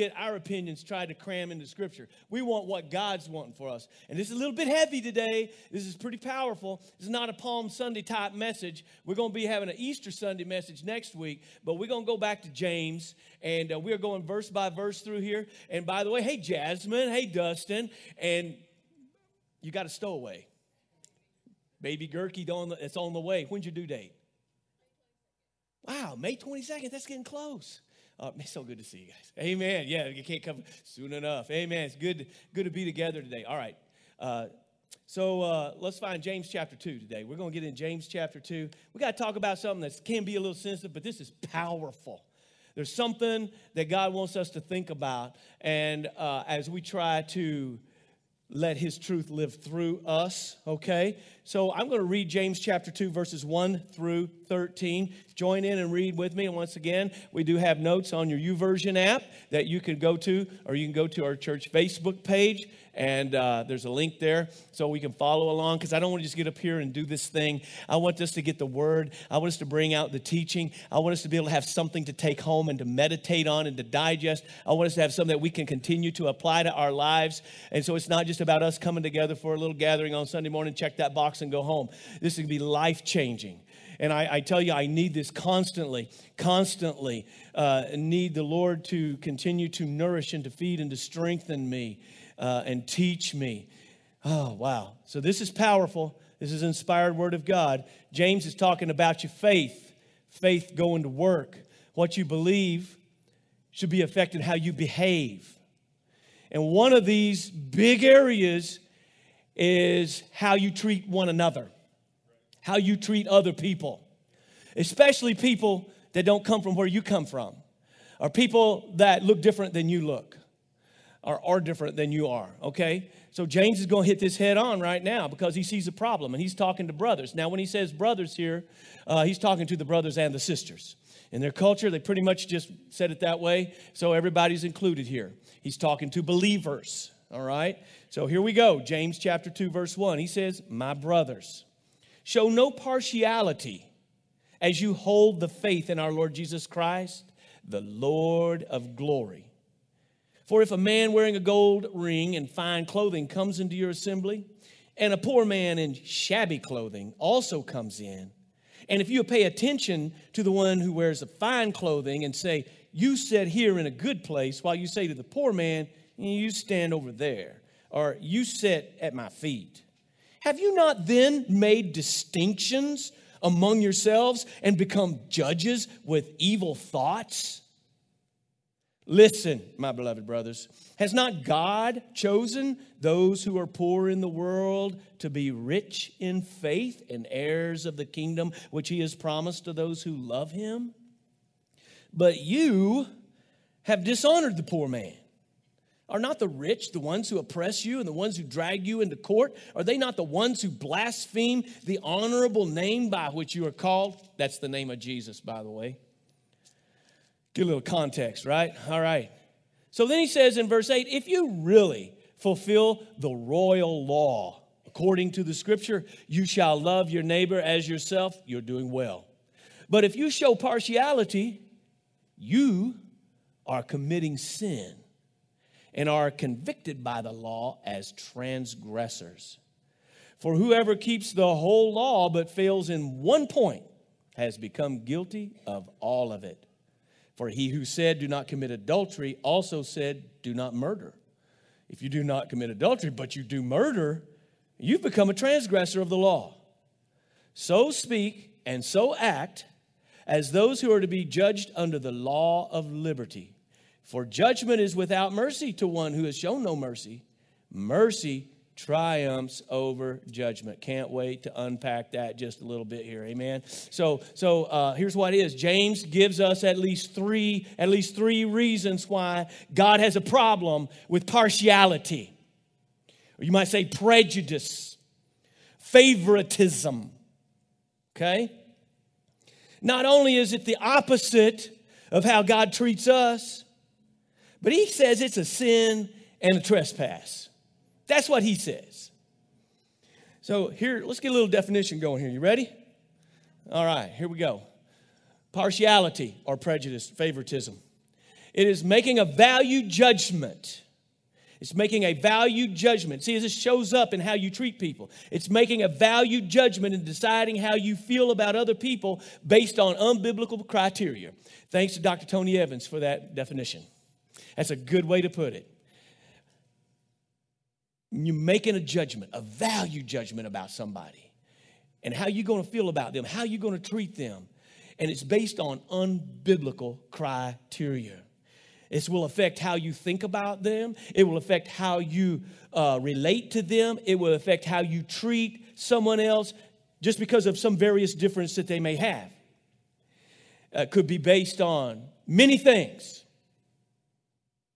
get our opinions tried to cram into Scripture. We want what God's wanting for us. And this is a little bit heavy today. This is pretty powerful. This is not a Palm Sunday type message. We're going to be having an Easter Sunday message next week, but we're going to go back to James, and uh, we're going verse by verse through here. And by the way, hey, Jasmine, hey, Dustin, and you got a stowaway. Baby Gerke, it's on the way. When's your due date? Wow, May 22nd. That's getting close. Uh, it's so good to see you guys. Amen. Yeah, you can't come soon enough. Amen. It's good, good to be together today. All right. Uh, so uh, let's find James chapter 2 today. We're going to get in James chapter 2. We got to talk about something that can be a little sensitive, but this is powerful. There's something that God wants us to think about. And uh, as we try to let his truth live through us, okay? So I'm going to read James chapter 2, verses 1 through 13. Join in and read with me. And once again, we do have notes on your YouVersion app that you can go to, or you can go to our church Facebook page and uh, there's a link there so we can follow along because I don't want to just get up here and do this thing. I want us to get the word. I want us to bring out the teaching. I want us to be able to have something to take home and to meditate on and to digest. I want us to have something that we can continue to apply to our lives. And so it's not just about us coming together for a little gathering on Sunday morning, check that box and go home. This is going to be life changing. And I, I, tell you, I need this constantly, constantly. Uh, need the Lord to continue to nourish and to feed and to strengthen me uh, and teach me. Oh, wow. So this is powerful. This is inspired word of God. James is talking about your faith, faith going to work. What you believe should be affected how you behave. And one of these big areas is how you treat one another, how you treat other people, especially people that don't come from where you come from, or people that look different than you look or are different than you are, okay? So James is going to hit this head on right now because he sees a problem and he's talking to brothers. Now, when he says brothers here, uh, he's talking to the brothers and the sisters. In their culture, they pretty much just said it that way, so everybody's included here. He's talking to believers, all right? So here we go James chapter 2, verse 1. He says, My brothers, show no partiality as you hold the faith in our Lord Jesus Christ, the Lord of glory. For if a man wearing a gold ring and fine clothing comes into your assembly, and a poor man in shabby clothing also comes in, and if you pay attention to the one who wears the fine clothing and say, You sit here in a good place, while you say to the poor man, You stand over there, or You sit at my feet. Have you not then made distinctions among yourselves and become judges with evil thoughts? Listen, my beloved brothers, has not God chosen those who are poor in the world to be rich in faith and heirs of the kingdom which he has promised to those who love him? But you have dishonored the poor man. Are not the rich the ones who oppress you and the ones who drag you into court? Are they not the ones who blaspheme the honorable name by which you are called? That's the name of Jesus, by the way. Get a little context, right? All right. So then he says in verse 8 if you really fulfill the royal law according to the scripture, you shall love your neighbor as yourself, you're doing well. But if you show partiality, you are committing sin and are convicted by the law as transgressors. For whoever keeps the whole law but fails in one point has become guilty of all of it. For he who said, Do not commit adultery, also said, Do not murder. If you do not commit adultery, but you do murder, you've become a transgressor of the law. So speak and so act as those who are to be judged under the law of liberty. For judgment is without mercy to one who has shown no mercy. Mercy triumphs over judgment. Can't wait to unpack that just a little bit here. Amen. So, so uh, here's what it is. James gives us at least three, at least three reasons why God has a problem with partiality, or you might say prejudice, favoritism. Okay. Not only is it the opposite of how God treats us, but he says it's a sin and a trespass. That's what he says. So here, let's get a little definition going here. You ready? All right, here we go. Partiality or prejudice, favoritism. It is making a value judgment. It's making a value judgment. See, this shows up in how you treat people. It's making a value judgment and deciding how you feel about other people based on unbiblical criteria. Thanks to Dr. Tony Evans for that definition. That's a good way to put it. You're making a judgment, a value judgment about somebody and how you're going to feel about them, how you're going to treat them. And it's based on unbiblical criteria. It will affect how you think about them. It will affect how you uh, relate to them. It will affect how you treat someone else just because of some various difference that they may have. Uh, could be based on many things.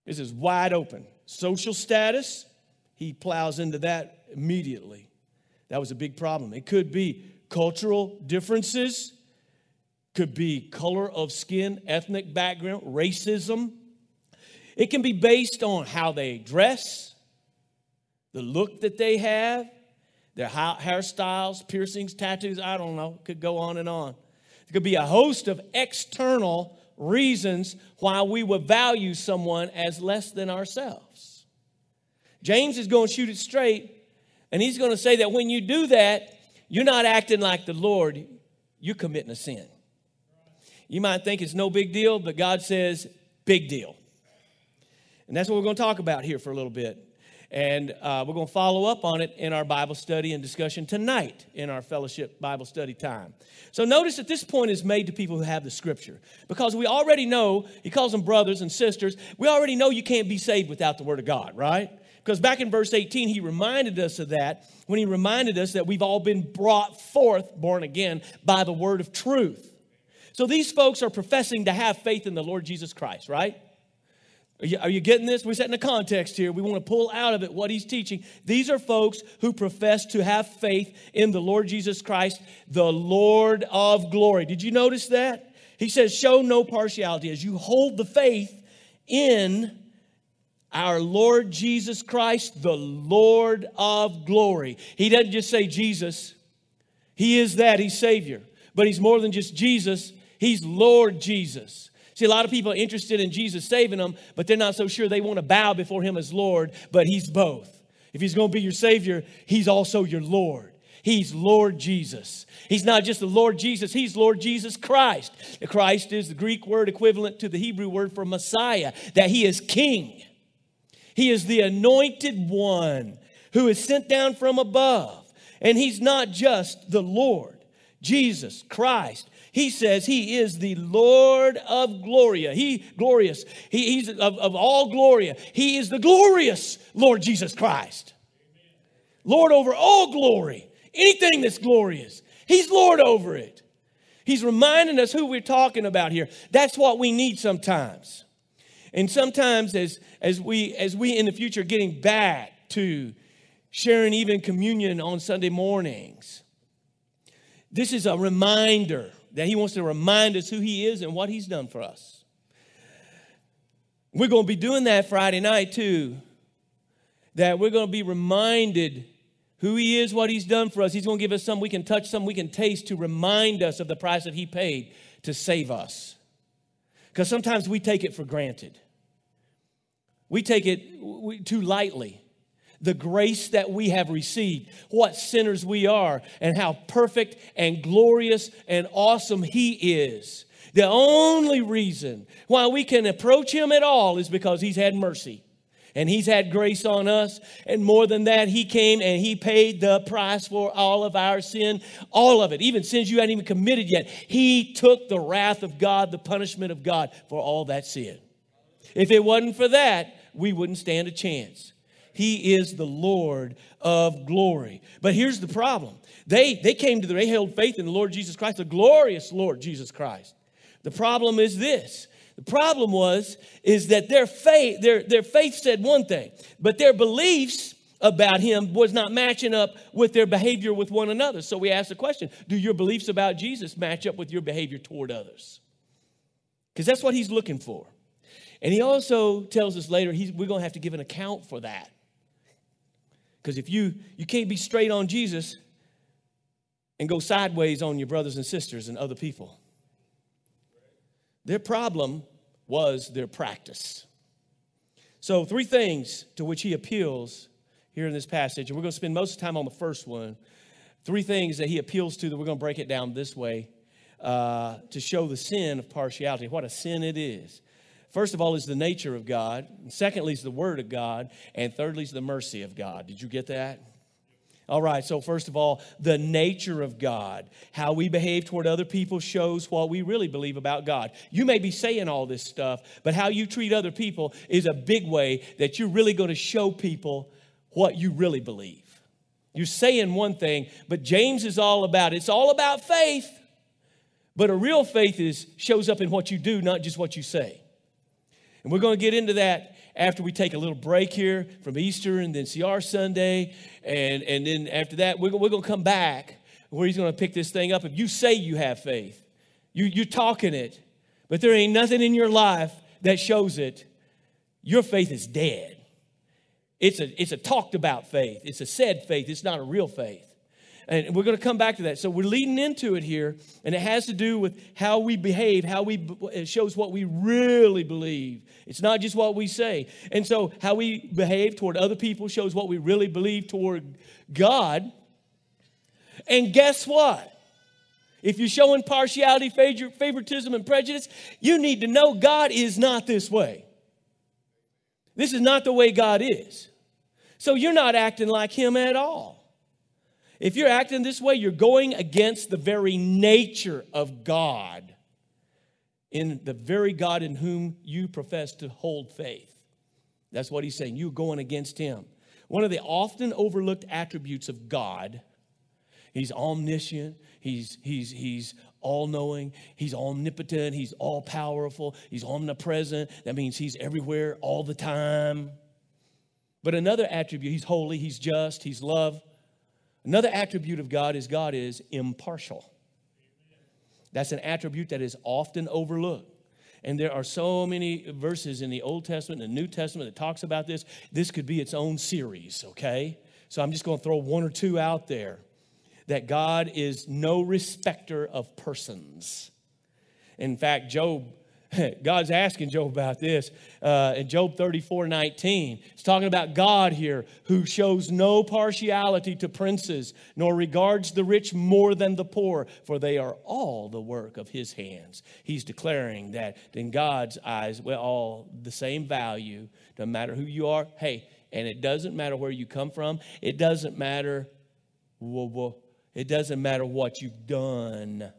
This is wide open. Social status, he plows into that immediately. That was a big problem. It could be cultural differences, could be color of skin, ethnic background, racism. It can be based on how they dress, the look that they have, their hairstyles, piercings, tattoos, I don't know, could go on and on. It could be a host of external reasons why we would value someone as less than ourselves. James is going to shoot it straight, and he's going to say that when you do that, you're not acting like the Lord, you're committing a sin. You might think it's no big deal, but God says, big deal. And that's what we're going to talk about here for a little bit. And uh, we're going to follow up on it in our Bible study and discussion tonight in our fellowship Bible study time. So notice that this point is made to people who have the scripture because we already know, he calls them brothers and sisters, we already know you can't be saved without the word of God, right? Because back in verse 18, he reminded us of that when he reminded us that we've all been brought forth, born again, by the word of truth. So these folks are professing to have faith in the Lord Jesus Christ, right? Are you, are you, getting this? We're setting a context here. We want to pull out of it what he's teaching. These are folks who profess to have faith in the Lord Jesus Christ, the Lord of glory. Did you notice that? He says, Show no partiality as you hold the faith in our Lord Jesus Christ, the Lord of glory. He doesn't just say Jesus, He is that, He's Savior. But He's more than just Jesus, He's Lord Jesus. See, a lot of people are interested in Jesus saving them, but they're not so sure they want to bow before him as Lord, but he's both. If he's going to be your Savior, he's also your Lord. He's Lord Jesus. He's not just the Lord Jesus, he's Lord Jesus Christ. Christ is the Greek word equivalent to the Hebrew word for Messiah, that he is king. He is the anointed one who is sent down from above. And he's not just the Lord, Jesus Christ. He says he is the Lord of Gloria. He glorious. He, he's of, of all Gloria. He is the glorious Lord Jesus Christ. Lord over all glory. Anything that's glorious. He's Lord over it. He's reminding us who we're talking about here. That's what we need sometimes. And sometimes as, as we as we in the future getting back to sharing even communion on Sunday mornings, this is a reminder that He wants to remind us who He is and what He's done for us. We're going to be doing that Friday night too. That we're going to be reminded who He is, what He's done for us. He's going to give us something we can touch, something we can taste to remind us of the price that He paid to save us. Because sometimes we take it for granted, we take it too lightly the grace that we have received, what sinners we are, and how perfect and glorious and awesome He is. The only reason why we can approach Him at all is because He's had mercy and He's had grace on us. And more than that, He came and He paid the price for all of our sin, all of it, even sins you hadn't even committed yet. He took the wrath of God, the punishment of God for all that sin. If it wasn't for that, we wouldn't stand a chance. He is the Lord of glory. But here's the problem. They, they came to the, they held faith in the Lord Jesus Christ, the glorious Lord Jesus Christ. The problem is this. The problem was, is that their faith, their, their faith said one thing, but their beliefs about him was not matching up with their behavior with one another. So we ask the question, do your beliefs about Jesus match up with your behavior toward others? Because that's what he's looking for. And he also tells us later we're going to have to give an account for that. Because if you you can't be straight on Jesus and go sideways on your brothers and sisters and other people. Their problem was their practice. So, three things to which he appeals here in this passage, and we're going to spend most of the time on the first one. Three things that he appeals to that we're going to break it down this way uh, to show the sin of partiality, what a sin it is. First of all, is the nature of God. Secondly, is the word of God. And thirdly, is the mercy of God. Did you get that? All right, so first of all, the nature of God. How we behave toward other people shows what we really believe about God. You may be saying all this stuff, but how you treat other people is a big way that you're really going to show people what you really believe. You're saying one thing, but James is all about it's all about faith. But a real faith is shows up in what you do, not just what you say. And we're going to get into that after we take a little break here from Easter and then CR Sunday. And, and then after that, we're, we're going to come back where he's going to pick this thing up. If you say you have faith, you, you're talking it, but there ain't nothing in your life that shows it, your faith is dead. It's a, it's a talked about faith, it's a said faith, it's not a real faith. And we're going to come back to that. So we're leading into it here, and it has to do with how we behave, how we it shows what we really believe. It's not just what we say. And so how we behave toward other people shows what we really believe toward God. And guess what? If you're showing partiality, favoritism, and prejudice, you need to know God is not this way. This is not the way God is. So you're not acting like Him at all. If you're acting this way, you're going against the very nature of God, in the very God in whom you profess to hold faith. That's what he's saying. You're going against him. One of the often overlooked attributes of God, he's omniscient, he's, he's, he's all knowing, he's omnipotent, he's all powerful, he's omnipresent. That means he's everywhere all the time. But another attribute, he's holy, he's just, he's love. Another attribute of God is God is impartial. That's an attribute that is often overlooked. And there are so many verses in the Old Testament and the New Testament that talks about this. This could be its own series, okay? So I'm just going to throw one or two out there that God is no respecter of persons. In fact, Job God's asking Job about this uh, in Job 34 19. It's talking about God here who shows no partiality to princes, nor regards the rich more than the poor, for they are all the work of his hands. He's declaring that in God's eyes, we're all the same value, no matter who you are. Hey, and it doesn't matter where you come from, it doesn't matter. Whoa, whoa, it doesn't matter what you've done.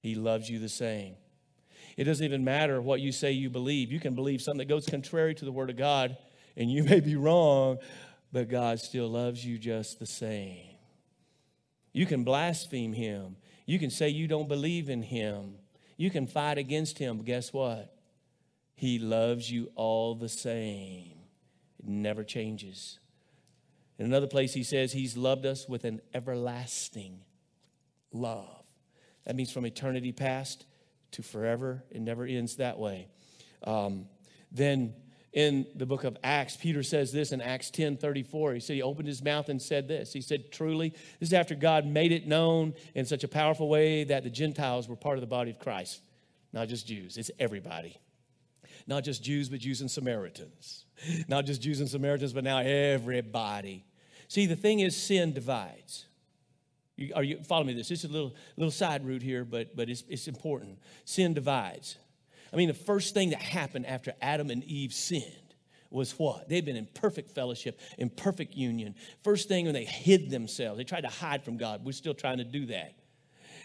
He loves you the same. It doesn't even matter what you say you believe. You can believe something that goes contrary to the Word of God, and you may be wrong, but God still loves you just the same. You can blaspheme Him. You can say you don't believe in Him. You can fight against Him, but guess what? He loves you all the same. It never changes. In another place, He says He's loved us with an everlasting love. That means from eternity past to forever. It never ends that way. Um, then in the book of Acts, Peter says this in Acts 10 34. He said, He opened his mouth and said this. He said, Truly, this is after God made it known in such a powerful way that the Gentiles were part of the body of Christ. Not just Jews, it's everybody. Not just Jews, but Jews and Samaritans. Not just Jews and Samaritans, but now everybody. See, the thing is, sin divides. You, are you follow me? This this is a little little side route here, but but it's it's important. Sin divides. I mean, the first thing that happened after Adam and Eve sinned was what? They'd been in perfect fellowship, in perfect union. First thing when they hid themselves, they tried to hide from God. We're still trying to do that.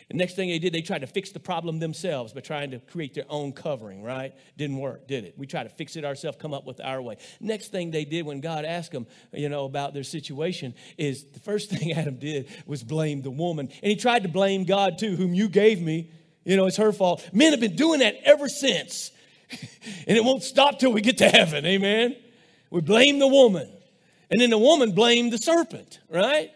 The next thing they did, they tried to fix the problem themselves by trying to create their own covering, right? Didn't work, did it? We tried to fix it ourselves, come up with our way. Next thing they did when God asked them, you know, about their situation is the first thing Adam did was blame the woman. And he tried to blame God too, whom you gave me. You know, it's her fault. Men have been doing that ever since. and it won't stop till we get to heaven. Amen. We blame the woman. And then the woman blamed the serpent, right?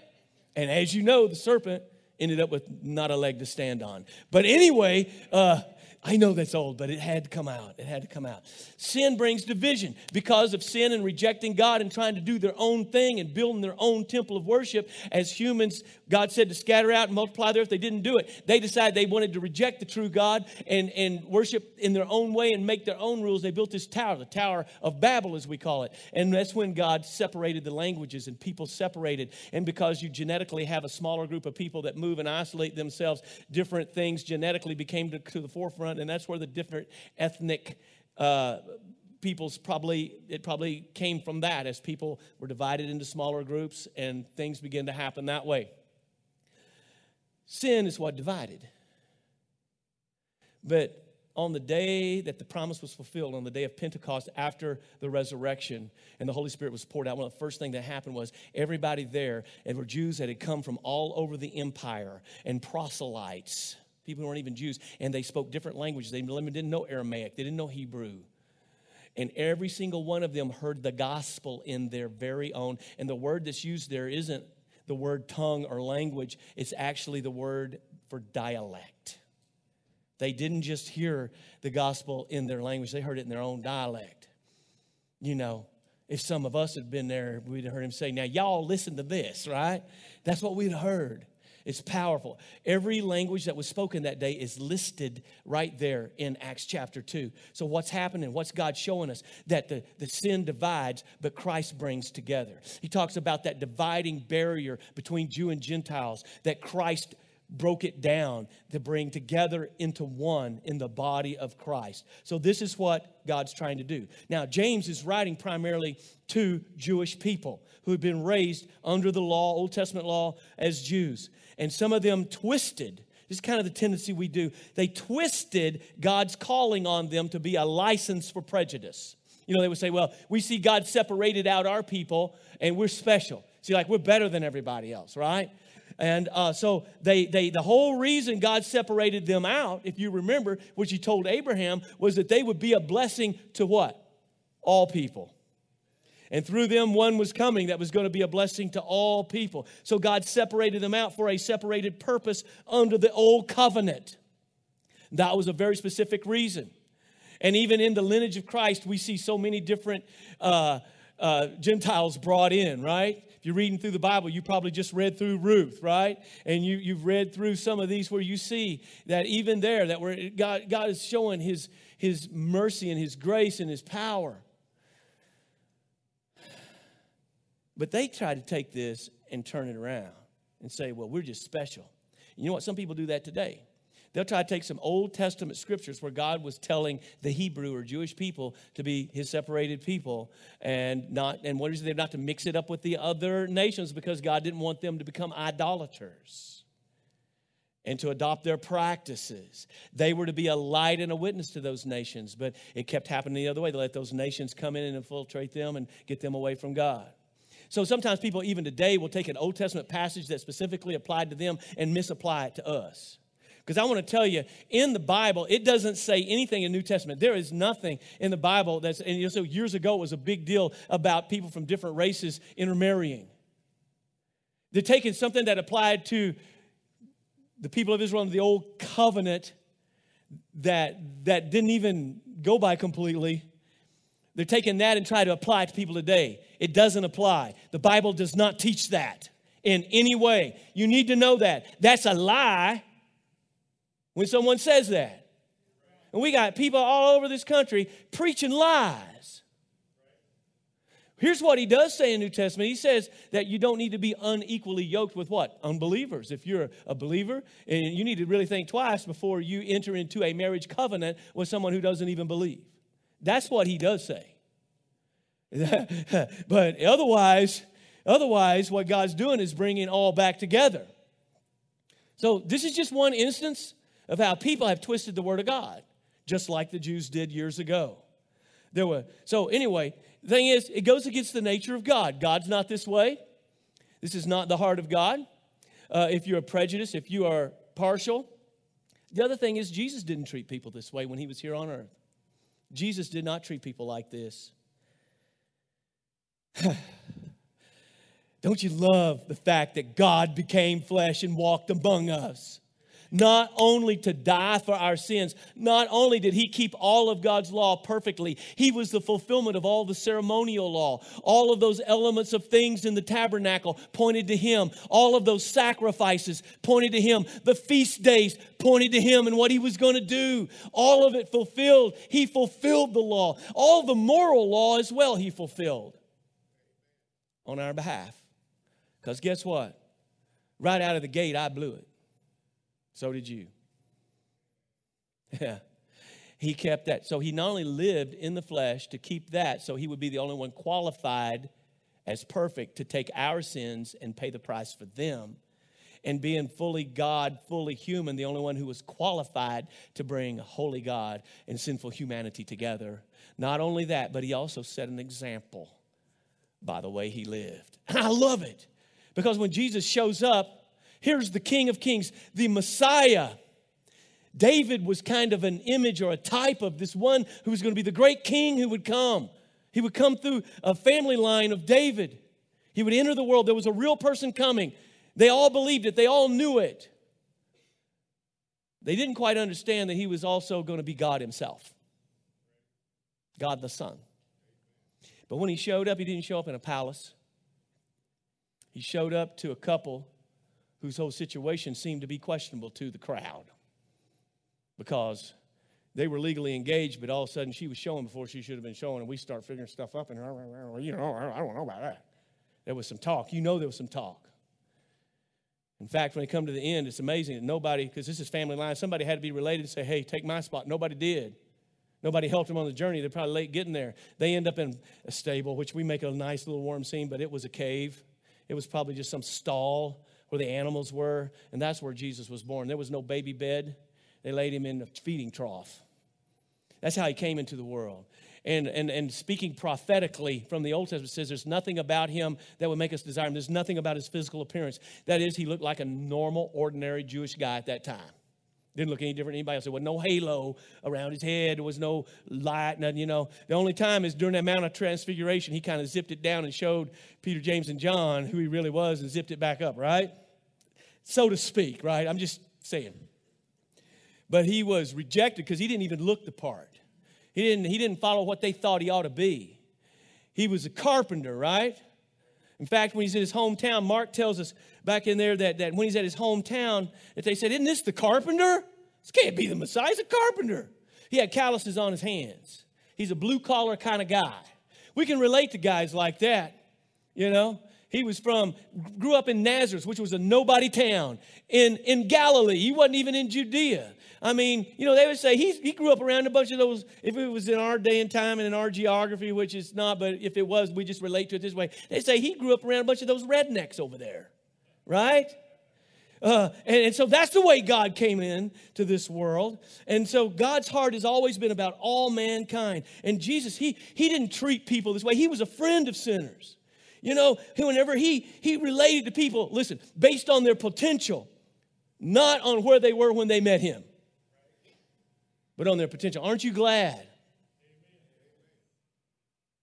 And as you know, the serpent ended up with not a leg to stand on. But anyway, uh, I know that's old, but it had to come out. It had to come out. Sin brings division. Because of sin and rejecting God and trying to do their own thing and building their own temple of worship, as humans, God said to scatter out and multiply the earth. They didn't do it. They decided they wanted to reject the true God and, and worship in their own way and make their own rules. They built this tower, the Tower of Babel, as we call it. And that's when God separated the languages and people separated. And because you genetically have a smaller group of people that move and isolate themselves, different things genetically became to, to the forefront. And that's where the different ethnic uh, people's probably it probably came from that as people were divided into smaller groups and things began to happen that way sin is what divided but on the day that the promise was fulfilled, on the day of Pentecost after the resurrection, and the Holy Spirit was poured out, one of the first things that happened was everybody there, and were Jews that had come from all over the empire, and proselytes, people who weren't even Jews, and they spoke different languages. They didn't know Aramaic, they didn't know Hebrew and every single one of them heard the gospel in their very own. And the word that's used there isn't the word tongue or language, it's actually the word for dialect. They didn't just hear the gospel in their language, they heard it in their own dialect. You know, if some of us had been there, we'd have heard him say, Now, y'all listen to this, right? That's what we'd heard. It's powerful. Every language that was spoken that day is listed right there in Acts chapter 2. So, what's happening? What's God showing us? That the, the sin divides, but Christ brings together. He talks about that dividing barrier between Jew and Gentiles, that Christ broke it down to bring together into one in the body of Christ. So, this is what God's trying to do. Now, James is writing primarily to Jewish people who had been raised under the law, Old Testament law, as Jews and some of them twisted. This is kind of the tendency we do. They twisted God's calling on them to be a license for prejudice. You know, they would say, well, we see God separated out our people and we're special. See, like we're better than everybody else, right? And uh, so they, they, the whole reason God separated them out, if you remember, which he told Abraham, was that they would be a blessing to what? All people. And through them, one was coming that was going to be a blessing to all people. So God separated them out for a separated purpose under the old covenant. That was a very specific reason. And even in the lineage of Christ, we see so many different uh, uh, Gentiles brought in, right? If you're reading through the Bible, you probably just read through Ruth, right? And you, you've read through some of these where you see that even there, that where God, God is showing his, his mercy and his grace and his power. But they try to take this and turn it around and say, well, we're just special. You know what? Some people do that today. They'll try to take some Old Testament scriptures where God was telling the Hebrew or Jewish people to be his separated people and not, and what is it? Not to mix it up with the other nations because God didn't want them to become idolaters and to adopt their practices. They were to be a light and a witness to those nations, but it kept happening the other way. They let those nations come in and infiltrate them and get them away from God. So sometimes people, even today, will take an Old Testament passage that specifically applied to them and misapply it to us. Because I want to tell you, in the Bible, it doesn't say anything in New Testament. There is nothing in the Bible that's, and you know, so years ago it was a big deal about people from different races intermarrying. They're taking something that applied to the people of Israel in the old covenant that, that didn't even go by completely. They're taking that and trying to apply it to people today. It doesn't apply. The Bible does not teach that in any way. You need to know that. That's a lie when someone says that. And we got people all over this country preaching lies. Here's what he does say in New Testament. He says that you don't need to be unequally yoked with what? Unbelievers. If you're a believer, and you need to really think twice before you enter into a marriage covenant with someone who doesn't even believe. That's what he does say. but otherwise, otherwise, what God's doing is bringing all back together. So this is just one instance of how people have twisted the word of God, just like the Jews did years ago. There were so anyway. Thing is, it goes against the nature of God. God's not this way. This is not the heart of God. Uh, if you're prejudiced, if you are partial. The other thing is, Jesus didn't treat people this way when he was here on earth. Jesus did not treat people like this. Don't you love the fact that God became flesh and walked among us? Not only to die for our sins, not only did he keep all of God's law perfectly, he was the fulfillment of all the ceremonial law. All of those elements of things in the tabernacle pointed to him. All of those sacrifices pointed to him. The feast days pointed to him and what he was going to do. All of it fulfilled. He fulfilled the law. All the moral law as well, he fulfilled on our behalf. Because guess what? Right out of the gate, I blew it. So did you. Yeah. He kept that. So he not only lived in the flesh to keep that, so he would be the only one qualified as perfect to take our sins and pay the price for them. And being fully God, fully human, the only one who was qualified to bring holy God and sinful humanity together. Not only that, but he also set an example by the way he lived. And I love it because when Jesus shows up, here's the King of Kings, the Messiah. David was kind of an image or a type of this one who was going to be the great king who would come. He would come through a family line of David. He would enter the world. There was a real person coming. They all believed it, they all knew it. They didn't quite understand that he was also going to be God himself, God the Son. But when he showed up, he didn't show up in a palace. He showed up to a couple whose whole situation seemed to be questionable to the crowd because they were legally engaged, but all of a sudden she was showing before she should have been showing, and we start figuring stuff up, and you know, I don't know about that. There was some talk. You know, there was some talk. In fact, when they come to the end, it's amazing that nobody, because this is family line, somebody had to be related and say, hey, take my spot. Nobody did. Nobody helped them on the journey. They're probably late getting there. They end up in a stable, which we make a nice little warm scene, but it was a cave. It was probably just some stall where the animals were, and that's where Jesus was born. There was no baby bed. They laid him in a feeding trough. That's how he came into the world. And, and, and speaking prophetically from the Old Testament says there's nothing about him that would make us desire him. There's nothing about his physical appearance. That is, he looked like a normal, ordinary Jewish guy at that time. Didn't look any different than anybody else. There was no halo around his head. There was no light, nothing, you know. The only time is during that Mount of Transfiguration, he kind of zipped it down and showed Peter, James, and John who he really was and zipped it back up, right? So to speak, right? I'm just saying. But he was rejected because he didn't even look the part. He didn't, he didn't follow what they thought he ought to be. He was a carpenter, right? In fact, when he's in his hometown, Mark tells us back in there that, that when he's at his hometown, that they said, Isn't this the carpenter? This can't be the Messiah, he's a carpenter. He had calluses on his hands. He's a blue collar kind of guy. We can relate to guys like that, you know. He was from, grew up in Nazareth, which was a nobody town in, in Galilee. He wasn't even in Judea. I mean, you know, they would say he, he grew up around a bunch of those, if it was in our day and time and in our geography, which is not, but if it was, we just relate to it this way. They say he grew up around a bunch of those rednecks over there, right? Uh, and, and, so that's the way God came in to this world. And so God's heart has always been about all mankind. And Jesus, he, he didn't treat people this way. He was a friend of sinners. You know, whenever he, he related to people, listen, based on their potential, not on where they were when they met him, but on their potential. Aren't you glad?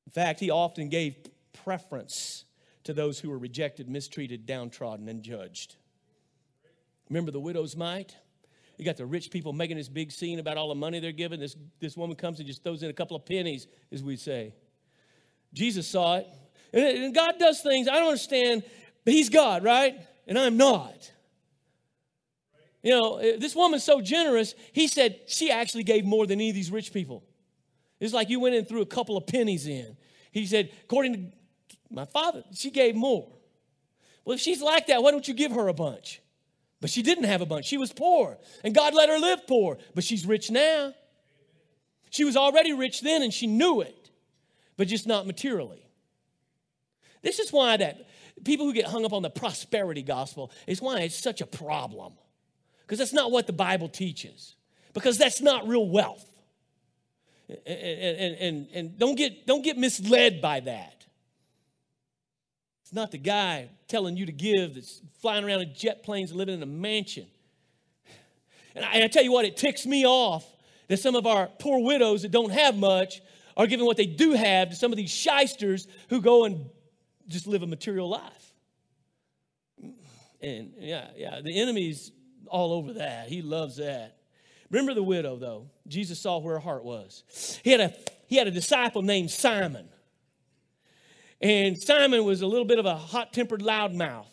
In fact, he often gave preference to those who were rejected, mistreated, downtrodden, and judged. Remember the widow's mite? You got the rich people making this big scene about all the money they're giving. This, this woman comes and just throws in a couple of pennies, as we say. Jesus saw it. And God does things, I don't understand, but He's God, right? And I'm not. You know, eh, this woman's so generous, he said she actually gave more than any of these rich people. It's like you went in and threw a couple of pennies in. He said, according to my father, she gave more. Well, if she's like that, why don't you give her a bunch? But she didn't have a bunch. She was poor, and God let her live poor, but she's rich now. She was already rich then, and she knew it, but just not materially. This is why that people who get hung up on the prosperity gospel is why it's such a problem. Because that's not what the Bible teaches. Because that's not real wealth. And, and, and, and don't, get, don't get misled by that. It's not the guy telling you to give that's flying around in jet planes and living in a mansion. And I, and I tell you what, it ticks me off that some of our poor widows that don't have much are giving what they do have to some of these shysters who go and just live a material life. And yeah, yeah, the enemy's all over that. He loves that. Remember the widow, though. Jesus saw where her heart was. He had a, he had a disciple named Simon. And Simon was a little bit of a hot tempered loudmouth.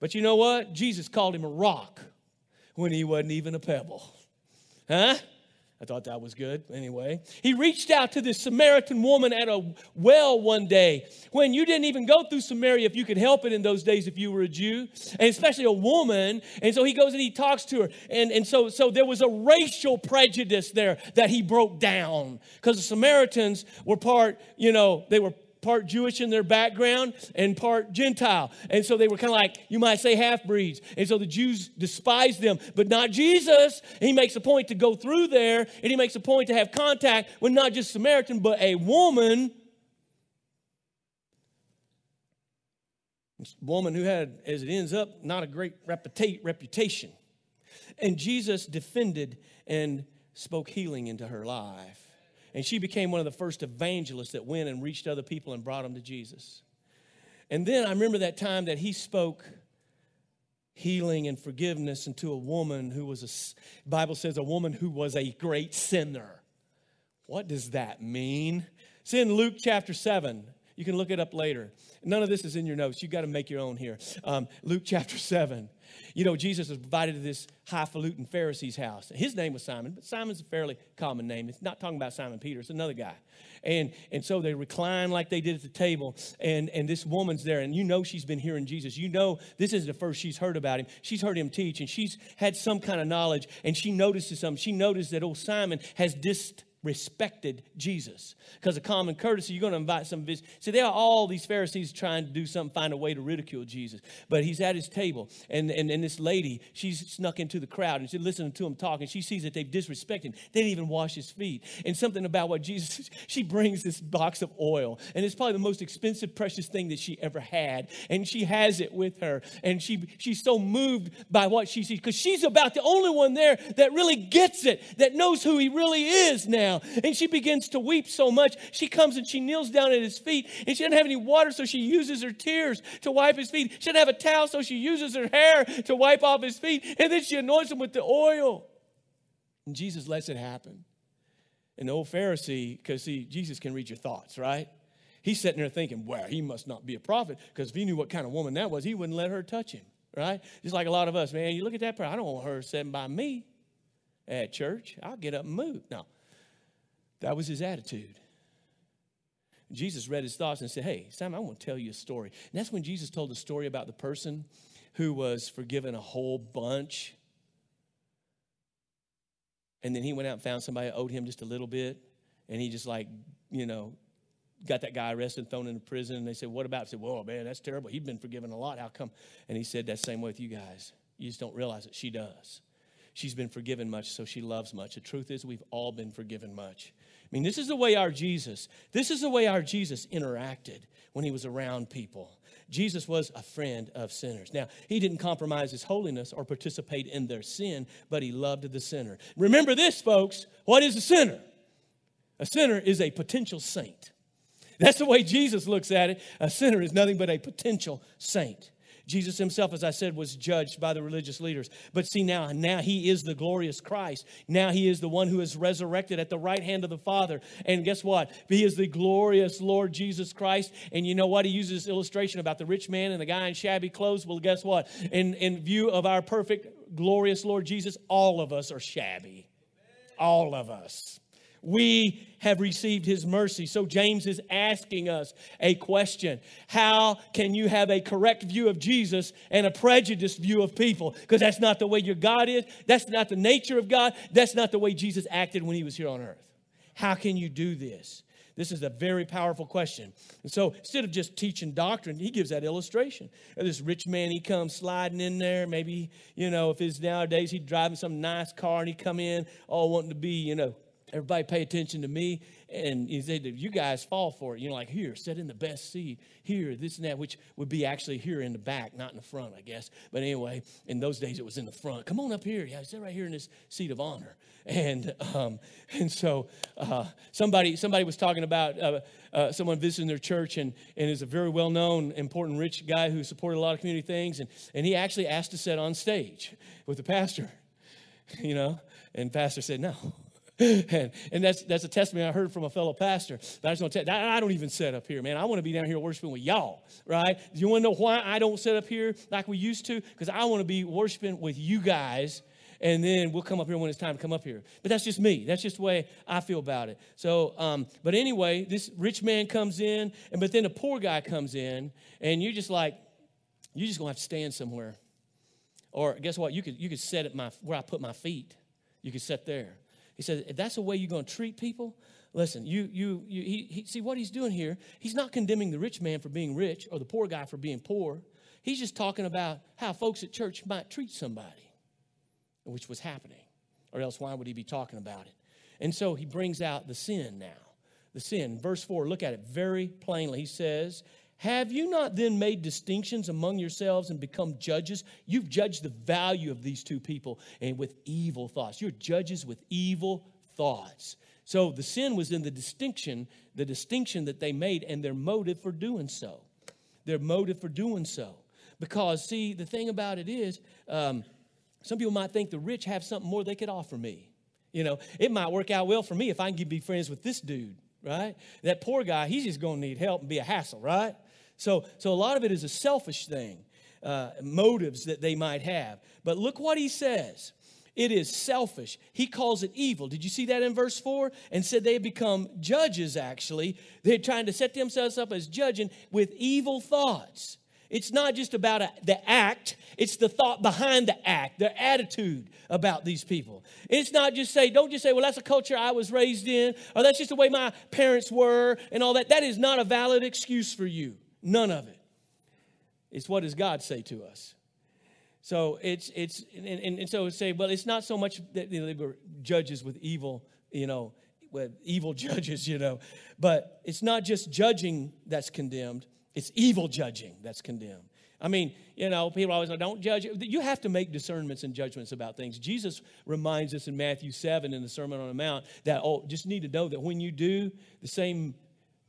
But you know what? Jesus called him a rock when he wasn't even a pebble. Huh? I thought that was good. Anyway, he reached out to this Samaritan woman at a well one day when you didn't even go through Samaria if you could help it in those days if you were a Jew, and especially a woman. And so he goes and he talks to her. And, and so, so there was a racial prejudice there that he broke down because the Samaritans were part, you know, they were part Jewish in their background and part Gentile. And so they were kind of like, you might say, half breeds. And so the Jews despised them, but not Jesus. he makes a point to go through there and he makes a point to have contact with not just Samaritan, but a woman. Woman who had, as it ends up, not a great reputation. And Jesus defended and spoke healing into her life. And she became one of the first evangelists that went and reached other people and brought them to Jesus. And then I remember that time that he spoke healing and forgiveness into a woman who was a Bible says a woman who was a great sinner. What does that mean? It's in Luke chapter 7. You can look it up later. None of this is in your notes. You got to make your own here. Um, Luke chapter 7. You know, Jesus was invited to this highfalutin Pharisee's house. His name was Simon, but Simon's a fairly common name. It's not talking about Simon Peter, it's another guy. And, and so they recline like they did at the table, and, and this woman's there, and you know she's been hearing Jesus. You know this is the first she's heard about him. She's heard him teach, and she's had some kind of knowledge, and she notices something. She noticed that old Simon has dist respected Jesus. Because of common courtesy, you're going to invite some visitors. See, there are all these Pharisees trying to do something, find a way to ridicule Jesus. But he's at his table, and, and, and this lady, she's snuck into the crowd, and she's listening to him talk, and she sees that they've disrespected him. They didn't even wash his feet. And something about what Jesus, she brings this box of oil, and it's probably the most expensive, precious thing that she ever had. And she has it with her, and she, she's so moved by what she sees, because she's about the only one there that really gets it, that knows who he really is now now. And she begins to weep so much. She comes and she kneels down at his feet. And she doesn't have any water, so she uses her tears to wipe his feet. She doesn't have a towel, so she uses her hair to wipe off his feet. And then she anoints him with the oil. And Jesus lets it happen. And the old Pharisee, because see, Jesus can read your thoughts, right? He's sitting there thinking, well, he must not be a prophet, because if he knew what kind of woman that was, he wouldn't let her touch him, right? Just like a lot of us, man, you look at that prayer, I don't want her sitting by me at church. I'll get up and move. No, that was his attitude. Jesus read his thoughts and said, Hey, Simon, I want to tell you a story. And that's when Jesus told the story about the person who was forgiven a whole bunch. And then he went out and found somebody owed him just a little bit. And he just like, you know, got that guy arrested, and thrown into prison. And they said, What about? I said, Whoa, man, that's terrible. He'd been forgiven a lot. How come? And he said, That same way with you guys. You just don't realize it. She does. She's been forgiven much, so she loves much. The truth is, we've all been forgiven much. I mean, this is the way our Jesus, this is the way our Jesus interacted when he was around people. Jesus was a friend of sinners. Now, he didn't compromise his holiness or participate in their sin, but he loved the sinner. Remember this, folks. What is a sinner? A sinner is a potential saint. That's the way Jesus looks at it. A sinner is nothing but a potential saint. Jesus himself, as I said, was judged by the religious leaders. But see now, now he is the glorious Christ. Now he is the one who is resurrected at the right hand of the Father. And guess what? He is the glorious Lord Jesus Christ. And you know what? He uses this illustration about the rich man and the guy in shabby clothes. Well, guess what? In, in view of our perfect, glorious Lord Jesus, all of us are shabby. All of us we have received his mercy. So James is asking us a question How can you have a correct view of Jesus and a prejudiced view of people? Because that's not the way your God is. That's not the nature of God. That's not the way Jesus acted when he was here on earth. How can you do this? This is a very powerful question. And so instead of just teaching doctrine, he gives that illustration. This rich man, he comes sliding in there. Maybe, you know, if it's nowadays, he'd driving some nice car and he'd come in all wanting to be, you know, everybody pay attention to me. And he said, you guys fall for it. You know, like here, sit in the best seat, here, this and that, which would be actually here in the back, not in the front, I guess. But anyway, in those days it was in the front. Come on up here. Yeah, sit right here in this seat of honor. And um, and so uh, somebody somebody was talking about uh, uh, someone visiting their church and, and is a very well known, important, rich guy who supported a lot of community things. And, and he actually asked to sit on stage with the pastor, you know, and pastor said no. And, and that's, that's a testimony I heard from a fellow pastor. But I just want to I don't even set up here, man. I want to be down here worshiping with y'all, right? Do you want to know why I don't set up here like we used to? Because I want to be worshiping with you guys and then we'll come up here when it's time to come up here. But that's just me. That's just the way I feel about it. So, um, but anyway, this rich man comes in, and but then a poor guy comes in, and you're just like, you're just gonna have to stand somewhere. Or guess what? You could you could set at my where I put my feet. You could sit there. He said, if that's the way you're gonna treat people, listen, you you you he, he, see what he's doing here. He's not condemning the rich man for being rich or the poor guy for being poor. He's just talking about how folks at church might treat somebody which was happening. Or else, why would he be talking about it? And so he brings out the sin now. The sin. Verse 4, look at it very plainly. He says, Have you not then made distinctions among yourselves and become judges? You've judged the value of these two people and with evil thoughts. You're judges with evil thoughts. So the sin was in the distinction, the distinction that they made and their motive for doing so. Their motive for doing so. Because, see, the thing about it is, um, some people might think the rich have something more they could offer me. You know, it might work out well for me if I can be friends with this dude, right? That poor guy, he's just to need help and be a hassle, right? So, so a lot of it is a selfish thing, uh, motives that they might have. But look what he says. It is selfish. He calls it evil. Did you see that in verse 4? And said they become judges, actually. They're trying to set themselves up as judging with evil thoughts. It's not just about a, the act, it's the thought behind the act, their attitude about these people. It's not just say, don't just say, well, that's a culture I was raised in, or that's just the way my parents were, and all that. That is not a valid excuse for you. None of it. It's what does God say to us? So it's it's and, and, so say, well, it's not so much that you know, they were judges with evil, you know, with evil judges, you know, but it's not just judging that's condemned, it's evil judging that's condemned. I mean, you know, people always say, don't judge. You have to make discernments and judgments about things. Jesus reminds us in Matthew 7 in the Sermon on the Mount that, oh, just need to know that when you do the same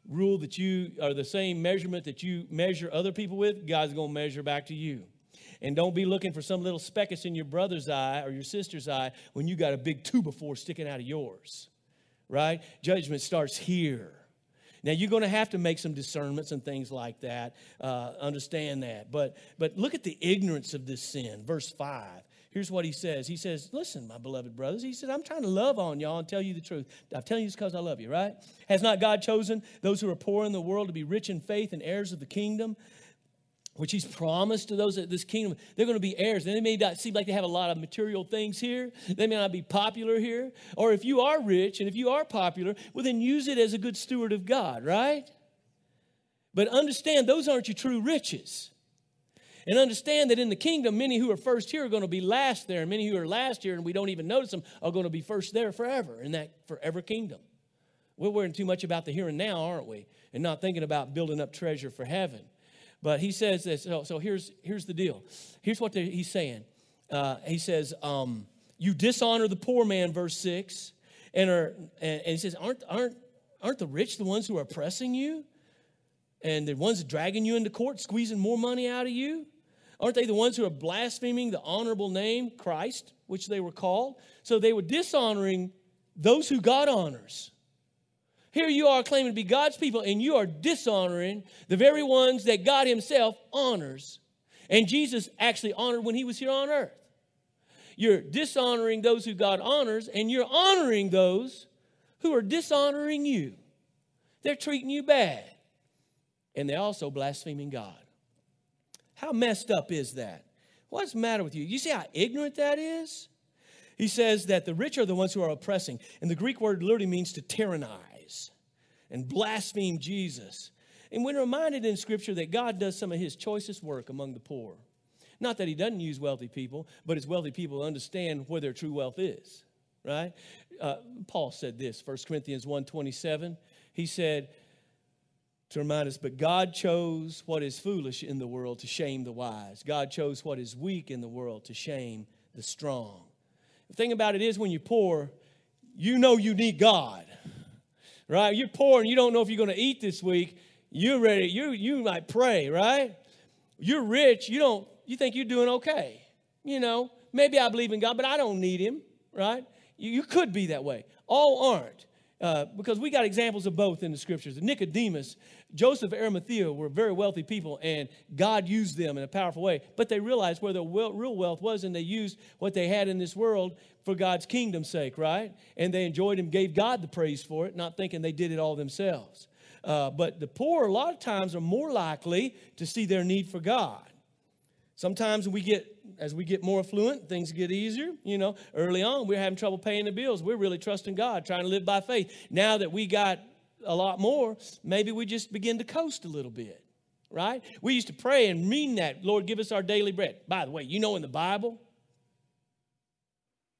rule that you, are the same measurement that you measure other people with, God's going to measure back to you. And don't be looking for some little speckles in your brother's eye or your sister's eye when you got a big two before sticking out of yours, right? Judgment starts here. Now you're going to have to make some discernments and things like that. Uh, understand that. But but look at the ignorance of this sin. Verse five. Here's what he says. He says, "Listen, my beloved brothers." He said, "I'm trying to love on y'all and tell you the truth. I'm telling you this because I love you, right? Has not God chosen those who are poor in the world to be rich in faith and heirs of the kingdom?" which he's promised to those at this kingdom, they're going to be heirs. And they may not seem like they have a lot of material things here. They may not be popular here. Or if you are rich and if you are popular, well, then use it as a good steward of God, right? But understand those aren't your true riches. And understand that in the kingdom, many who are first here are going to be last there, and many who are last here and we don't even notice them are going to be first there forever in that forever kingdom. We're worrying too much about the here and now, aren't we? And not thinking about building up treasure for heaven. But he says this. So, so here's, here's the deal. Here's what he's saying. Uh, he says, um, You dishonor the poor man, verse 6. And, are, and, and he says, aren't, aren't, aren't the rich the ones who are oppressing you? And the ones dragging you into court, squeezing more money out of you? Aren't they the ones who are blaspheming the honorable name, Christ, which they were called? So they were dishonoring those who God honors. Here you are claiming to be God's people, and you are dishonoring the very ones that God Himself honors. And Jesus actually honored when He was here on earth. You're dishonoring those who God honors, and you're honoring those who are dishonoring you. They're treating you bad, and they're also blaspheming God. How messed up is that? What's the matter with you? You see how ignorant that is? He says that the rich are the ones who are oppressing. And the Greek word literally means to tyrannize and blaspheme Jesus. And we're reminded in Scripture that God does some of his choicest work among the poor. Not that he doesn't use wealthy people, but it's wealthy people understand where their true wealth is. right? Uh, Paul said this, 1 Corinthians 1.27. He said, to remind us, but God chose what is foolish in the world to shame the wise. God chose what is weak in the world to shame the strong. The thing about it is, when you're poor, you know you need God, right? You're poor and you don't know if you're going to eat this week. You're ready. You you might pray, right? You're rich. You don't. You think you're doing okay. You know, maybe I believe in God, but I don't need Him, right? You, you could be that way. All aren't. Uh, because we got examples of both in the scriptures. Nicodemus, Joseph, and Arimathea were very wealthy people, and God used them in a powerful way. But they realized where their real wealth was, and they used what they had in this world for God's kingdom's sake, right? And they enjoyed and gave God the praise for it, not thinking they did it all themselves. Uh, but the poor, a lot of times, are more likely to see their need for God. Sometimes we get, as we get more affluent, things get easier. You know, early on, we are having trouble paying the bills. We're really trusting God, trying to live by faith. Now that we got a lot more, maybe we just begin to coast a little bit, right? We used to pray and mean that, Lord, give us our daily bread. By the way, you know in the Bible,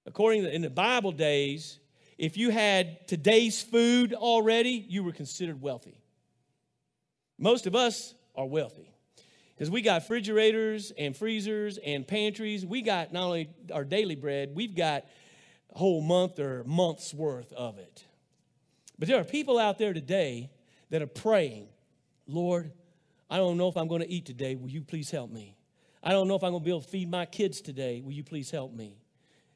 according to in the Bible days, if you had today's food already, you were considered wealthy. Most of us are wealthy. Because we got refrigerators and freezers and pantries. We got not only our daily bread, we've got a whole month or month's worth of it. But there are people out there today that are praying, Lord, I don't know if I'm going to eat today. Will you please help me? I don't know if I'm going to be able to feed my kids today. Will you please help me?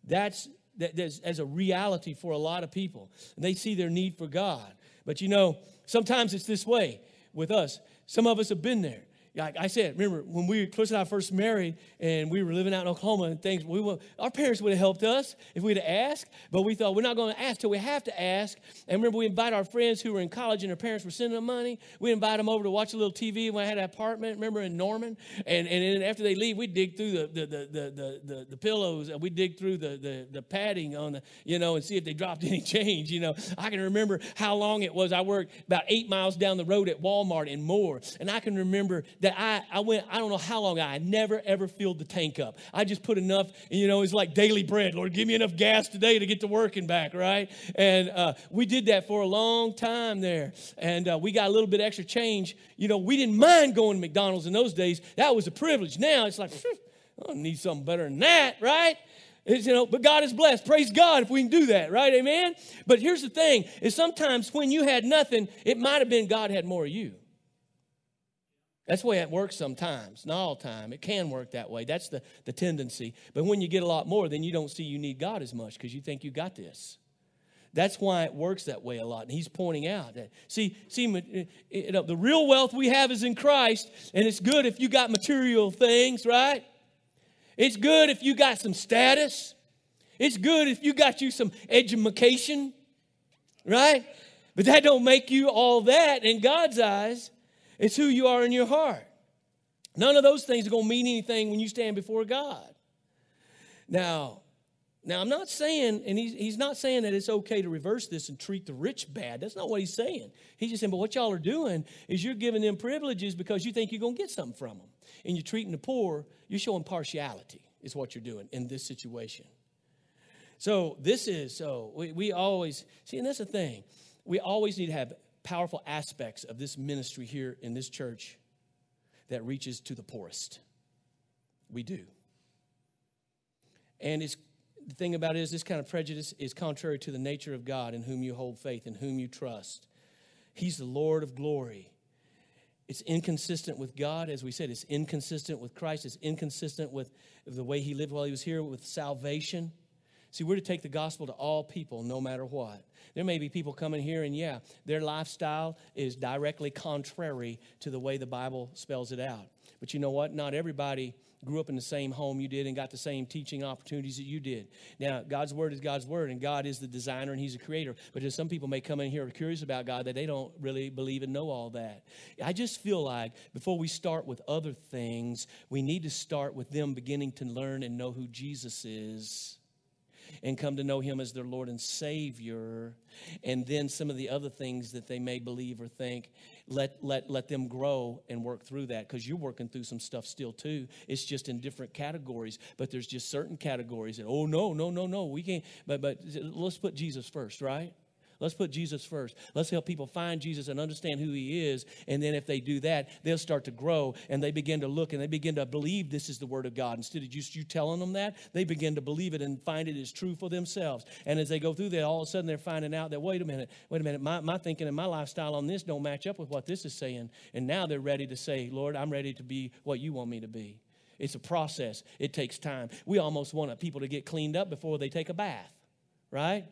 That's, that, that's as a reality for a lot of people. And they see their need for God. But you know, sometimes it's this way with us. Some of us have been there like I said, remember when we Chris and I first married and we were living out in Oklahoma and things, we were, our parents would have helped us if we'd asked, but we thought we're not going to ask till we have to ask. And remember, we invite our friends who were in college and their parents were sending them money. We invite them over to watch a little TV when I had an apartment, remember in Norman? And, and then after they leave, we dig through the, the, the, the, the, the pillows, we dig through the, the, the padding on the, you know, and see if they dropped any change. You know, I can remember how long it was. I worked about eight miles down the road at Walmart in Moore, and I can remember that I, I went, I don't know how long, I never ever filled the tank up. I just put enough, you know, it's like daily bread. Lord, give me enough gas today to get to work and back, right? And uh, we did that for a long time there. And uh, we got a little bit extra change. You know, we didn't mind going to McDonald's in those days. That was a privilege. Now it's like, I need something better than that, right? It's, you know, but God is blessed. Praise God if we can do that, right? Amen. But here's the thing: is sometimes when you had nothing, it might have been God had more of you. That's the way it works sometimes, not all time. It can work that way. That's the, the tendency. But when you get a lot more, then you don't see you need God as much because you think you got this. That's why it works that way a lot. And he's pointing out that, see, see eh, eh, you know, the real wealth we have is in Christ, and it's good if you got material things, right? It's good if you got some status. It's good if you got you some education, right? But that don't make you all that in God's eyes. It's who you are in your heart. None of those things are going to mean anything when you stand before God. Now, now I'm not saying, and he's, he's not saying that it's okay to reverse this and treat the rich bad. That's not what he's saying. He's just saying, but what y'all are doing is you're giving them privileges because you think you're going to get something from them. And you're treating the poor, you're showing partiality, is what you're doing in this situation. So this is, so we, we always, see, and that's the thing. We always need to have powerful aspects of this ministry here in this church that reaches to the poorest. We do. And it's the thing about it is this kind of prejudice is contrary to the nature of God in whom you hold faith, in whom you trust. He's the Lord of glory. It's inconsistent with God, as we said, it's inconsistent with Christ, it's inconsistent with the way he lived while he was here with salvation. See, we're to take the gospel to all people, no matter what. There may be people coming here, and yeah, their lifestyle is directly contrary to the way the Bible spells it out. But you know what? Not everybody grew up in the same home you did and got the same teaching opportunities that you did. Now, God's word is God's word, and God is the designer and He's the creator. But just some people may come in here curious about God that they don't really believe and know all that. I just feel like before we start with other things, we need to start with them beginning to learn and know who Jesus is and come to know Him as their Lord and Savior. And then some of the other things that they may believe or think, let, let, let them grow and work through that because you're working through some stuff still too. It's just in different categories, but there's just certain categories that, oh, no, no, no, no, we can't. But, but let's put Jesus first, right? Let's put Jesus first. Let's help people find Jesus and understand who he is. And then if they do that, they'll start to grow and they begin to look and they begin to believe this is the word of God. Instead of just you telling them that, they begin to believe it and find it is true for themselves. And as they go through that, all of a sudden they're finding out that, wait a minute, wait a minute, my, my thinking and my lifestyle on this don't match up with what this is saying. And now they're ready to say, Lord, I'm ready to be what you want me to be. It's a process. It takes time. We almost want people to get cleaned up before they take a bath, right?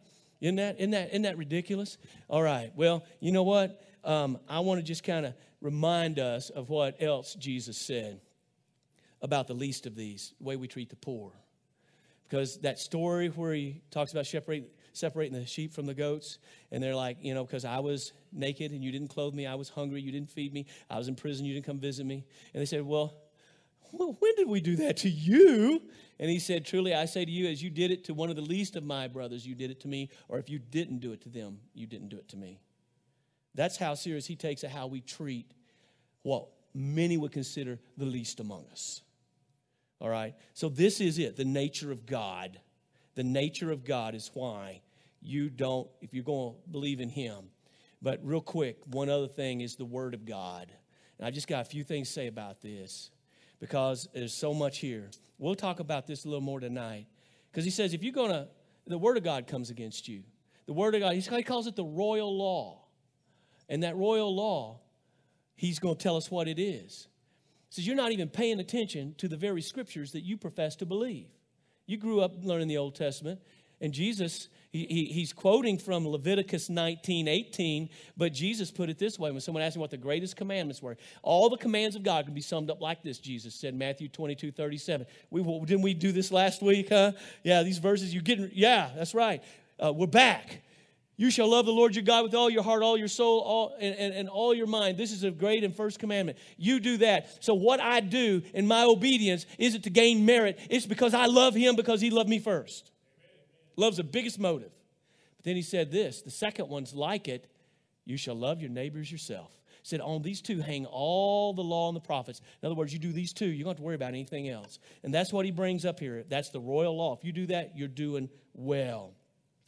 Isn't that, isn't that, isn't that ridiculous? All right. Well, you know what? Um, I want to just kind of remind us of what else Jesus said about the least of these, the way we treat the poor. Because that story where he talks about separating, separating the sheep from the goats, and they're like, you know, because I was naked and you didn't clothe me, I was hungry, you didn't feed me, I was in prison, you didn't come visit me. And they said, well, well, when did we do that to you? And he said, Truly, I say to you, as you did it to one of the least of my brothers, you did it to me. Or if you didn't do it to them, you didn't do it to me. That's how serious he takes it, how we treat what many would consider the least among us. All right? So, this is it the nature of God. The nature of God is why you don't, if you're going to believe in him. But, real quick, one other thing is the Word of God. And I just got a few things to say about this because there's so much here. We'll talk about this a little more tonight. Because he says, if you're going to, the Word of God comes against you. The Word of God, he calls it the royal law. And that royal law, he's going to tell us what it is. He says, you're not even paying attention to the very scriptures that you profess to believe. You grew up learning the Old Testament, and Jesus he, he, he's quoting from Leviticus 19, 18, but Jesus put it this way when someone asked him what the greatest commandments were. All the commands of God can be summed up like this, Jesus said, Matthew 22, 37. We, didn't we do this last week, huh? Yeah, these verses, you getting, yeah, that's right. Uh, we're back. You shall love the Lord your God with all your heart, all your soul, all, and, and, and, all your mind. This is a great and first commandment. You do that. So, what I do in my obedience isn't to gain merit, it's because I love Him because He loved me first. Love's the biggest motive. But then he said this the second one's like it you shall love your neighbors yourself. He said, On these two hang all the law and the prophets. In other words, you do these two, you don't have to worry about anything else. And that's what he brings up here. That's the royal law. If you do that, you're doing well.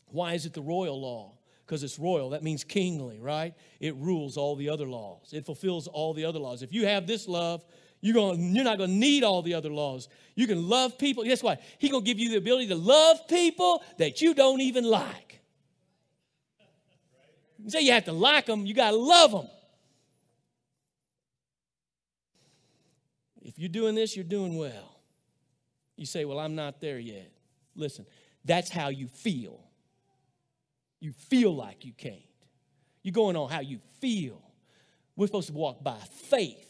Why is it the royal law? Because it's royal. That means kingly, right? It rules all the other laws, it fulfills all the other laws. If you have this love, you're, going, you're not going to need all the other laws. You can love people. Guess what? He's going to give you the ability to love people that you don't even like. You say you have to like them, you got to love them. If you're doing this, you're doing well. You say, Well, I'm not there yet. Listen, that's how you feel. You feel like you can't. You're going on how you feel. We're supposed to walk by faith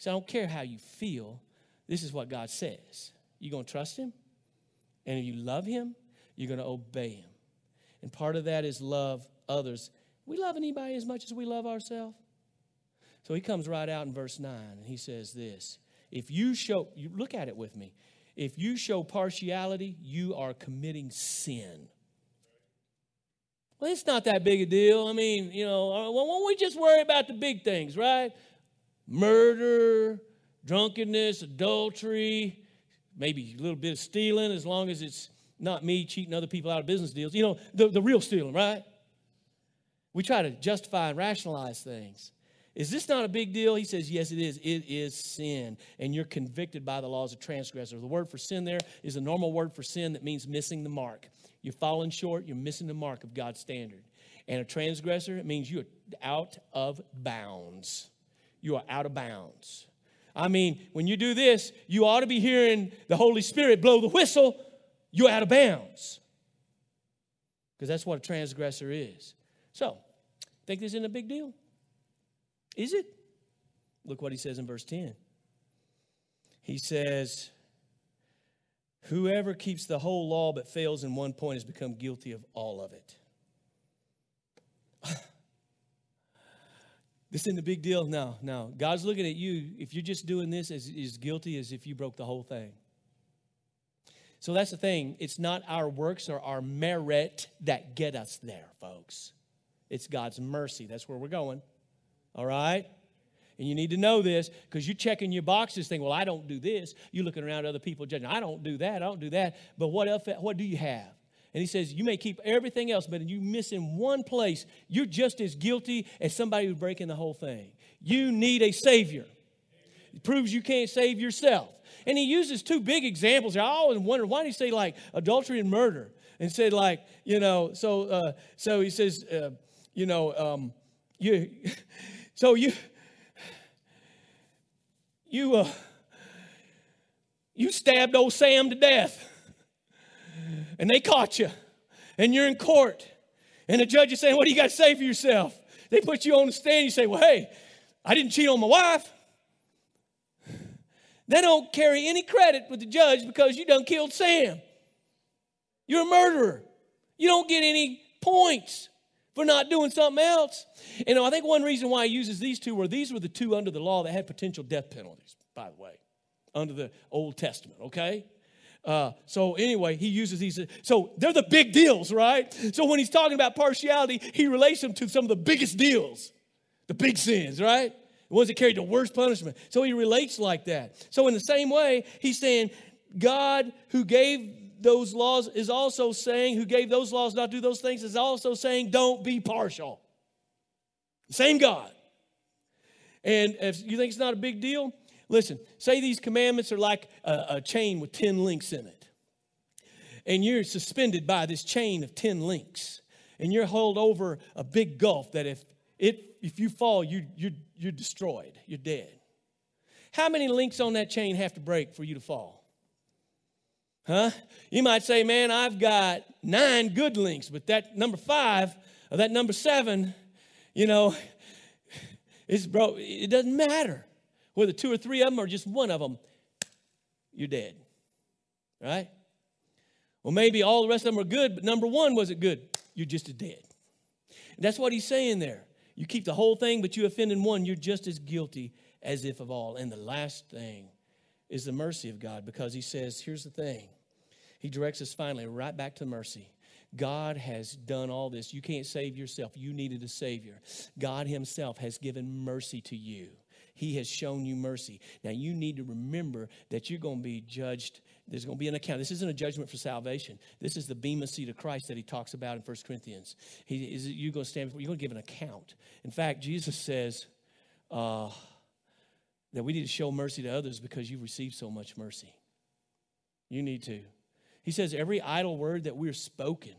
so I don't care how you feel. This is what God says. You're going to trust Him, and if you love Him, you're going to obey Him. And part of that is love others. We love anybody as much as we love ourselves. So he comes right out in verse 9 and he says this If you show, you look at it with me, if you show partiality, you are committing sin. Well, it's not that big a deal. I mean, you know, uh, why don't we just worry about the big things, right? Murder, drunkenness, adultery, maybe a little bit of stealing, as long as it's not me cheating other people out of business deals. You know, the, the real stealing, right? We try to justify and rationalize things. Is this not a big deal? He says, Yes, it is. It is sin. And you're convicted by the laws of transgressor. The word for sin there is a normal word for sin that means missing the mark. You're falling short, you're missing the mark of God's standard. And a transgressor, it means you're out of bounds you are out of bounds. I mean, when you do this, you ought to be hearing the Holy Spirit blow the whistle, you're out of bounds. Because that's what a transgressor is. So, think this isn't a big deal? Is it? Look what he says in verse 10. He says, Whoever keeps the whole law but fails in one point has become guilty of all of it. This isn't a big deal. No, no. God's looking at you. If you're just doing this, as, as guilty as if you broke the whole thing. So that's the thing. It's not our works or our merit that get us there, folks. It's God's mercy. That's where we're going. All right? And you need to know this because you're checking your boxes, thinking, well, I don't do this. You're looking around at other people judging. I don't do that. I don't do that. But what else, what do you have? And he says, You may keep everything else, but you miss in one place, you're just as guilty as somebody who's breaking the whole thing. You need a Savior. It proves you can't save yourself. And he uses two big examples. I always wonder why did he say like adultery and murder? And said like, you know, so uh, so he says, uh, you know, um, you, so you, you, uh, you stabbed old Sam to death and they caught you and you're in court and the judge is saying, What do you got to say for yourself? They put you on the stand. You say, Well, hey, I didn't cheat on my wife. They don't carry any credit with the judge because you done killed Sam. You're a murderer. You don't get any points for not doing something else. And I think one reason why he uses these two were these were the two under the law that had potential death penalties, by the way, under the Old Testament, okay? Uh, so anyway, he uses these. So they're the big deals, right? So when he's talking about partiality, he relates them to some of the biggest deals, the big sins, right? The ones that carry the worst punishment. So he relates like that. So in the same way, he's saying God who gave those laws is also saying, who gave those laws not do those things, is also saying, don't be partial. Same God. And if you think it's not a big deal, Listen, say these commandments are like a, a chain with 10 links in it. And you're suspended by this chain of 10 links. And you're held over a big gulf that if, it, if you fall, you, you, you're destroyed, you're dead. How many links on that chain have to break for you to fall? Huh? You might say, man, I've got nine good links, but that number five or that number seven, you know, it's bro, it doesn't matter whether two or three of them or just one of them, you're dead. Right? Well, maybe all the rest of them are good, but number one wasn't good. You're just as dead. And that's what he's saying there. You keep the whole thing, but you offend in one, you're just as guilty as if of all. And the last thing is the mercy of God because he says, here's the thing. He directs us finally right back to mercy. God has done all this. You can't save yourself. You needed a Savior. God Himself has given mercy to you. He has shown you mercy. Now you need to remember that you're going to be judged. There's going to be an account. This isn't a judgment for salvation. This is the bema seat of Christ that he talks about in 1 Corinthians. He is you're going to stand you're going to give an account. In fact, Jesus says uh, that we need to show mercy to others because you've received so much mercy. You need to. He says every idle word that we're spoken,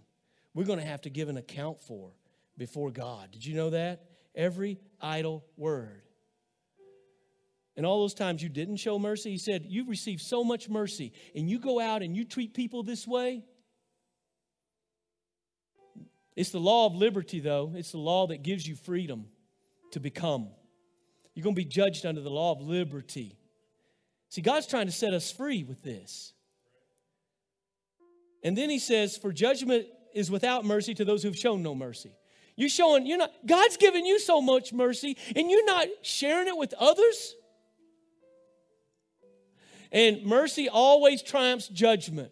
we're going to have to give an account for before God. Did you know that? Every idle word. And all those times you didn't show mercy, he said, You've received so much mercy, and you go out and you treat people this way. It's the law of liberty, though. It's the law that gives you freedom to become. You're going to be judged under the law of liberty. See, God's trying to set us free with this. And then he says, For judgment is without mercy to those who've shown no mercy. You're showing, you're not, God's given you so much mercy, and you're not sharing it with others. And mercy always triumphs judgment.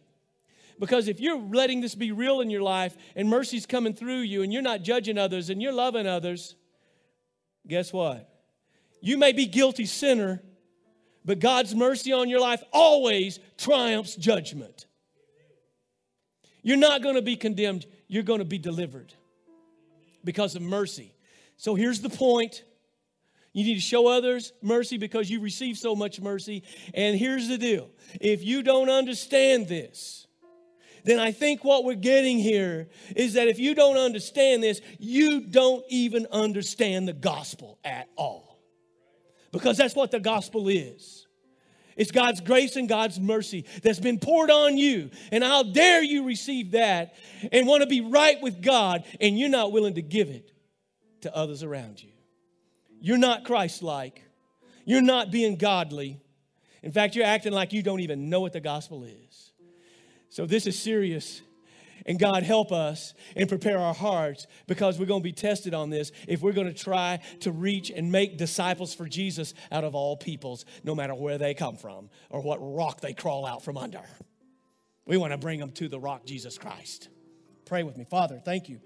Because if you're letting this be real in your life and mercy's coming through you and you're not judging others and you're loving others, guess what? You may be guilty sinner, but God's mercy on your life always triumphs judgment. You're not going to be condemned, you're going to be delivered because of mercy. So here's the point you need to show others mercy because you receive so much mercy. And here's the deal if you don't understand this, then I think what we're getting here is that if you don't understand this, you don't even understand the gospel at all. Because that's what the gospel is. It's God's grace and God's mercy that's been poured on you. And how dare you receive that and want to be right with God, and you're not willing to give it to others around you. You're not Christ like. You're not being godly. In fact, you're acting like you don't even know what the gospel is. So this is serious. And God help us and prepare our hearts because we're going to be tested on this if we're going to try to reach and make disciples for Jesus out of all peoples, no matter where they come from or what rock they crawl out from under. We want to bring them to the rock, Jesus Christ. Pray with me. Father, thank you.